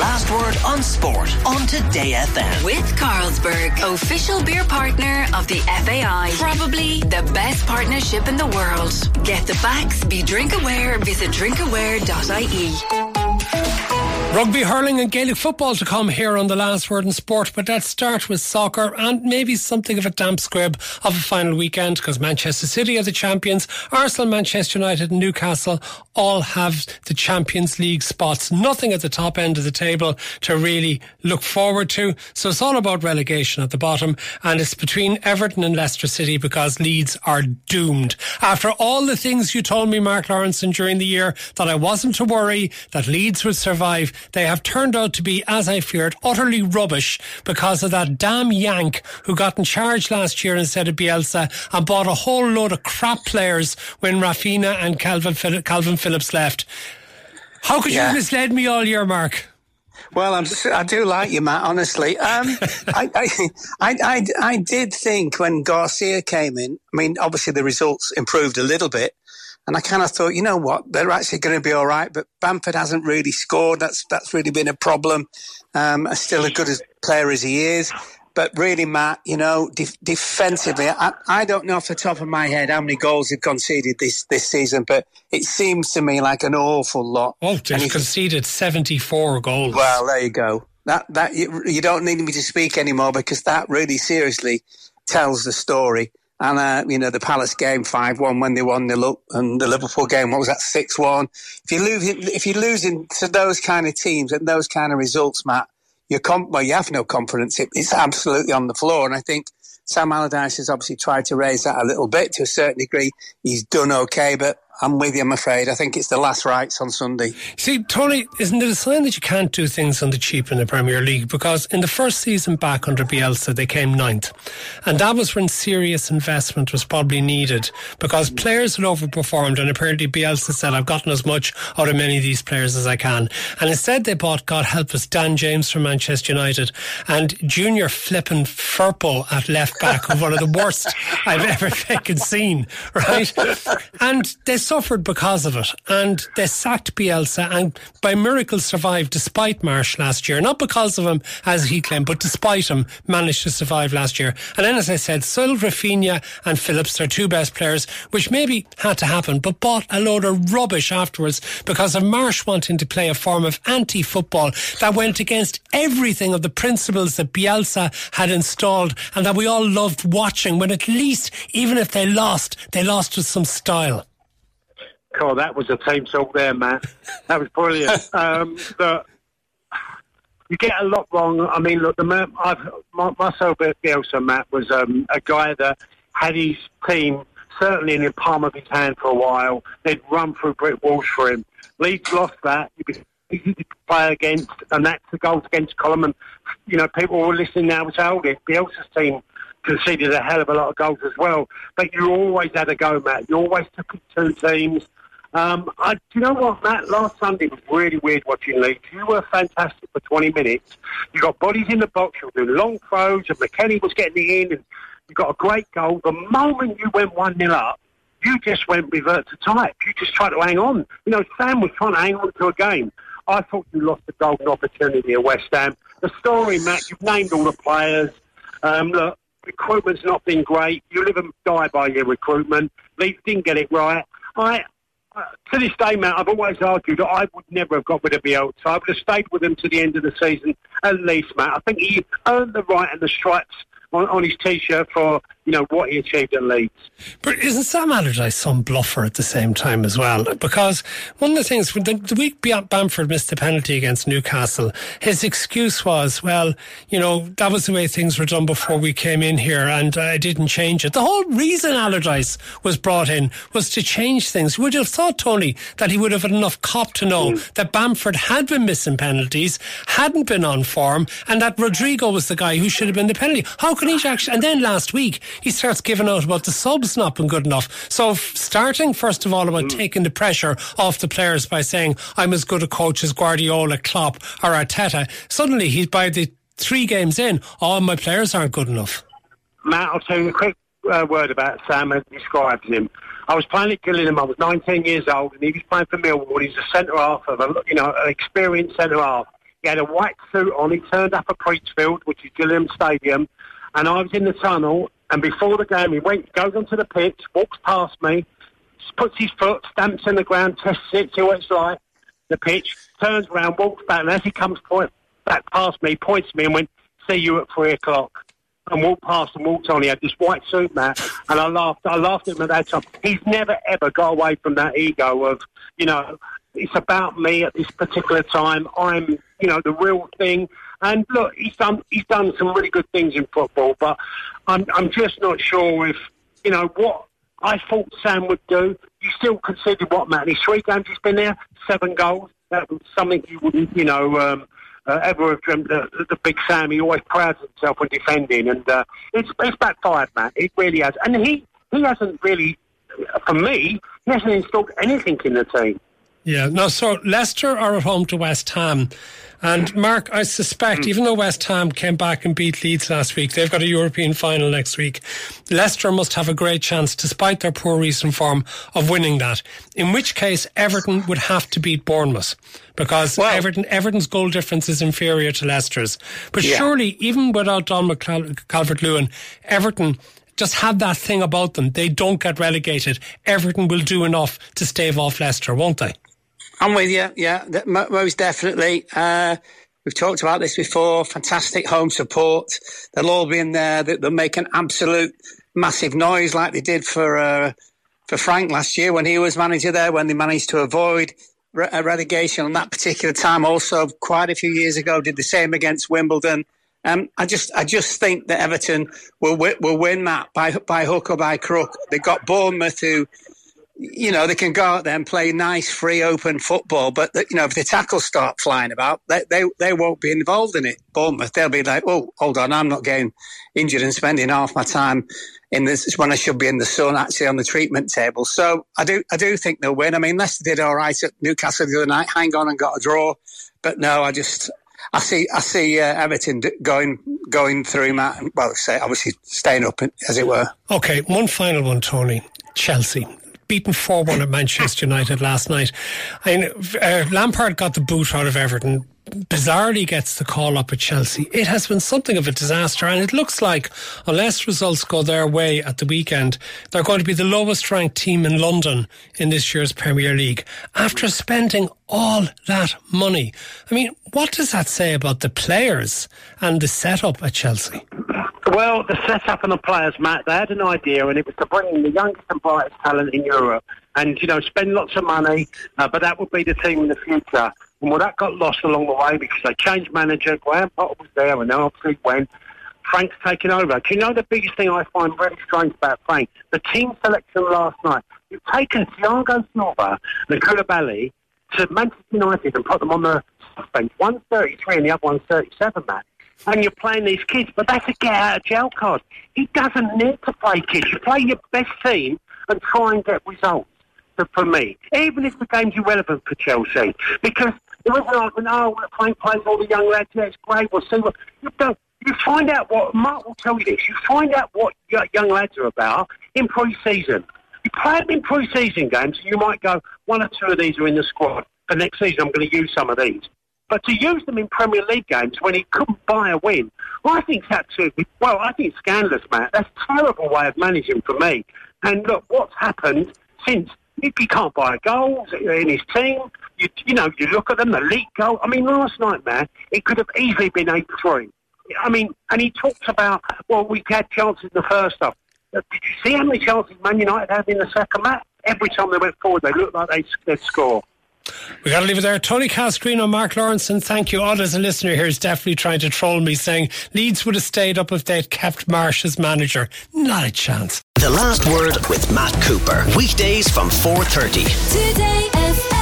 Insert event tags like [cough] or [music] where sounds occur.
Last word on sport on Today FM. With Carlsberg, official beer partner of the FAI. Probably the best partnership in the world. Get the facts, be drink aware, visit drinkaware.ie. Rugby, hurling, and Gaelic football to come here on the last word in sport, but let's start with soccer and maybe something of a damp squib of a final weekend because Manchester City are the champions. Arsenal, Manchester United, and Newcastle all have the Champions League spots. Nothing at the top end of the table to really look forward to. So it's all about relegation at the bottom, and it's between Everton and Leicester City because Leeds are doomed. After all the things you told me, Mark Lawrenson, during the year that I wasn't to worry, that Leeds would survive, they have turned out to be, as I feared, utterly rubbish because of that damn Yank who got in charge last year instead of Bielsa and bought a whole load of crap players when Raphinha and Kalvin, Kalvin Phillips left. How could yeah. you have misled me all year, Mark? Well, I'm, I do like you, Matt. Honestly, um, [laughs] I, I, I, I, I did think when Gracia came in. I mean, obviously the results improved a little bit, and I kind of thought, you know what, they're actually going to be all right. But Bamford hasn't really scored. That's that's really been a problem. Um, still as good a player as he is. But really, Matt, you know, de- defensively, I, I don't know off the top of my head how many goals they've conceded this, this season, but it seems to me like an awful lot. Oh, they've conceded 74 goals. Well, there you go. That that you, you don't need me to speak anymore because that really seriously tells the story. And, uh, you know, the Palace game 5 1 when they won the look, and the Liverpool game, what was that, 6 1? If you lose, if you're losing to those kind of teams and those kind of results, Matt, you're com- well, you have no confidence. It, it's absolutely on the floor. And I think Sam Allardyce has obviously tried to raise that a little bit to a certain degree. He's done okay, but I'm with you, I'm afraid. I think it's the last rights on Sunday. See, Tony, isn't it a sign that you can't do things on the cheap in the Premier League? Because in the first season back under Bielsa, they came ninth. And that was when serious investment was probably needed because players had overperformed. And apparently Bielsa said, I've gotten as much out of many of these players as I can. And instead, they bought, God help us, Dan James from Manchester United and Junior flippin' Firpo at left back, one of the worst I've ever [laughs] fucking seen, right? And they suffered because of it. And they sacked Bielsa and by miracle survived despite Marsh last year. Not because of him, as he claimed, but despite him, managed to survive last year. And then, as I said, Sil, Raphinha and Phillips, their two best players, which maybe had to happen, but bought a load of rubbish afterwards because of Marsh wanting to play a form of anti-football that went against everything of the principles that Bielsa had installed and that we all loved watching when at least, even if they lost, they lost with some style. God, that was a team talk there, Matt. That was brilliant. [laughs] um, the, you get a lot wrong. I mean, look, the I've, Marcel Bielsa, Matt, was um, a guy that had his team certainly in the palm of his hand for a while. They'd run through brick walls for him. Leeds lost that. You was to play against, and that's the goals against Column. And, you know, people were listening now and say, oh, Bielsa's team conceded a hell of a lot of goals as well. But you always had a go, Matt. You always took two teams. Um, I, do you know what, Matt? Last Sunday was really weird watching Leeds. You were fantastic for 20 minutes. You got bodies in the box, you were doing long throws, and McKennie was getting it in, and you got a great goal. The moment you went 1 0 up, you just went revert to type. You just tried to hang on. You know, Sam was trying to hang on to a game. I thought you lost the golden opportunity at West Ham. The story, Matt, you've named all the players. Um, look, recruitment's not been great. You live and die by your recruitment. Leeds didn't get it right. I, to this day, Matt, I've always argued that I would never have got rid of Bielsa. I would have stayed with him to the end of the season, at least, Matt. I think he earned the right and the stripes on, on his T-shirt for you know what he achieved at Leeds. But isn't Sam Allardyce some bluffer at the same time as well? Because one of the things when the, the week Bamford missed the penalty against Newcastle, his excuse was, "Well, you know that was the way things were done before we came in here, and I didn't change it." The whole reason Allardyce was brought in was to change things. Would you have thought, Tony, that he would have had enough cop to know mm. that Bamford had been missing penalties, hadn't been on form, and that Rodrigo was the guy who should have been the penalty? How can he actually? And then last week he starts giving out about the subs not being good enough. So starting first of all about mm. taking the pressure off the players by saying I'm as good a coach as Guardiola, Klopp, or Arteta. Suddenly he's by the three games in, all oh, my players aren't good enough. Matt, I'll tell you a quick uh, word about Sam as describes him. I was playing at Gillingham. I was 19 years old, and he was playing for Millwall. He's a centre half of a, you know, an experienced centre half. He had a white suit on. He turned up at Priestfield, which is Gillingham Stadium, and I was in the tunnel. And before the game, he went, goes onto the pitch, walks past me, puts his foot, stamps in the ground, tests it, see what it's like. The pitch turns around, walks back, and as he comes point, back past me, points to me, and went, "See you at three o'clock." And walked past and walked on. He had this white suit, Matt, and I laughed. I laughed at him at that time. He's never ever got away from that ego of, you know, it's about me at this particular time. I'm, you know, the real thing. And look, he's done he's done some really good things in football, but I'm I'm just not sure if you know what I thought Sam would do. You still consider what, Matt? He's three games he's been there, seven goals. That was something you wouldn't, you know, um, uh, ever have dreamt. The, the big Sam, he always prouds himself when defending, and uh, it's it's backfired, Matt. It really has, and he he hasn't really, for me, he hasn't installed anything in the team. Yeah, no, so Leicester are at home to West Ham. And Mark, I suspect, hmm. even though West Ham came back and beat Leeds last week, they've got a European final next week. Leicester must have a great chance, despite their poor recent form, of winning that. In which case, Everton would have to beat Bournemouth because well, Everton Everton's goal difference is inferior to Leicester's. But yeah. surely, even without Dom Calvert-Lewin, Everton just have that thing about them. They don't get relegated. Everton will do enough to stave off Leicester, won't they? I'm with you. Yeah, most definitely. Uh, we've talked about this before. Fantastic home support. They'll all be in there. They'll make an absolute massive noise like they did for uh, for Frank last year when he was manager there. When they managed to avoid a relegation on that particular time. Also, quite a few years ago, did the same against Wimbledon. Um, I just, I just think that Everton will will win that by by hook or by crook. They got Bournemouth, who you know, they can go out there and play nice, free, open football, but you know, if the tackles start flying about, they, they they won't be involved in it. Bournemouth, they'll be like, "Oh, hold on, I'm not getting injured and spending half my time in this when I should be in the sun, actually on the treatment table." So I do, I do think they'll win. I mean, Leicester did all right at Newcastle the other night, hang on and got a draw, but no, I just. I see, I see uh, Everton going going through Matt. Well, say obviously staying up, as it were. Okay, one final one, Tony. Chelsea beaten 4 1 at Manchester United last night. I uh, Lampard got the boot out of Everton. Bizarrely gets the call up at Chelsea. It has been something of a disaster, and it looks like, unless results go their way at the weekend, they're going to be the lowest ranked team in London in this year's Premier League after spending all that money. I mean, what does that say about the players and the setup at Chelsea? Well, the setup and the players, Matt, they had an idea, and it was to bring in the youngest and brightest talent in Europe, and you know, spend lots of money. Uh, but that would be the team in the future. And well, that got lost along the way because they changed manager. Graham Potter was there, and then obviously went. Frank's taken over. Do you know the biggest thing I find very strange about Frank? The team selection last night. You've taken Thiago Silva and Koulibaly to Manchester United and put them on the bench. One's 33 and the other one's 37, Matt and you're playing these kids, but that's a get out of jail card. He doesn't need to play kids. You play your best team and try and get results. For me, even if the game's irrelevant for Chelsea, because there was an argument, oh, we're playing plays all the young lads, yeah, it's great, we'll see what. You don't. You find out what, Mark will tell you this, you find out what young lads are about in pre-season. You play them in pre-season games, you might go, one or two of these are in the squad. For next season, I'm going to use some of these. But to use them in Premier League games when he couldn't buy a win, well, I think that's well, I think scandalous, Matt. That's a terrible way of managing for me. And look, what's happened since he can't buy a goal in his team. You, you know, you look at them, the league goal. I mean, last night, man, it could have easily been 8 3. I mean, and he talks about, well, we had chances in the first half. Did you see how many chances Man United had in the second match? Every time they went forward, they looked like they, they'd score. We got to leave it there. Tony Cascarino, Mark Lawrenson thank you. All as a listener here is definitely trying to troll me, saying Leeds would have stayed up if they'd kept Marsh as manager. Not a chance. The last word with Matt Cooper. Weekdays from 4.30. Today FM.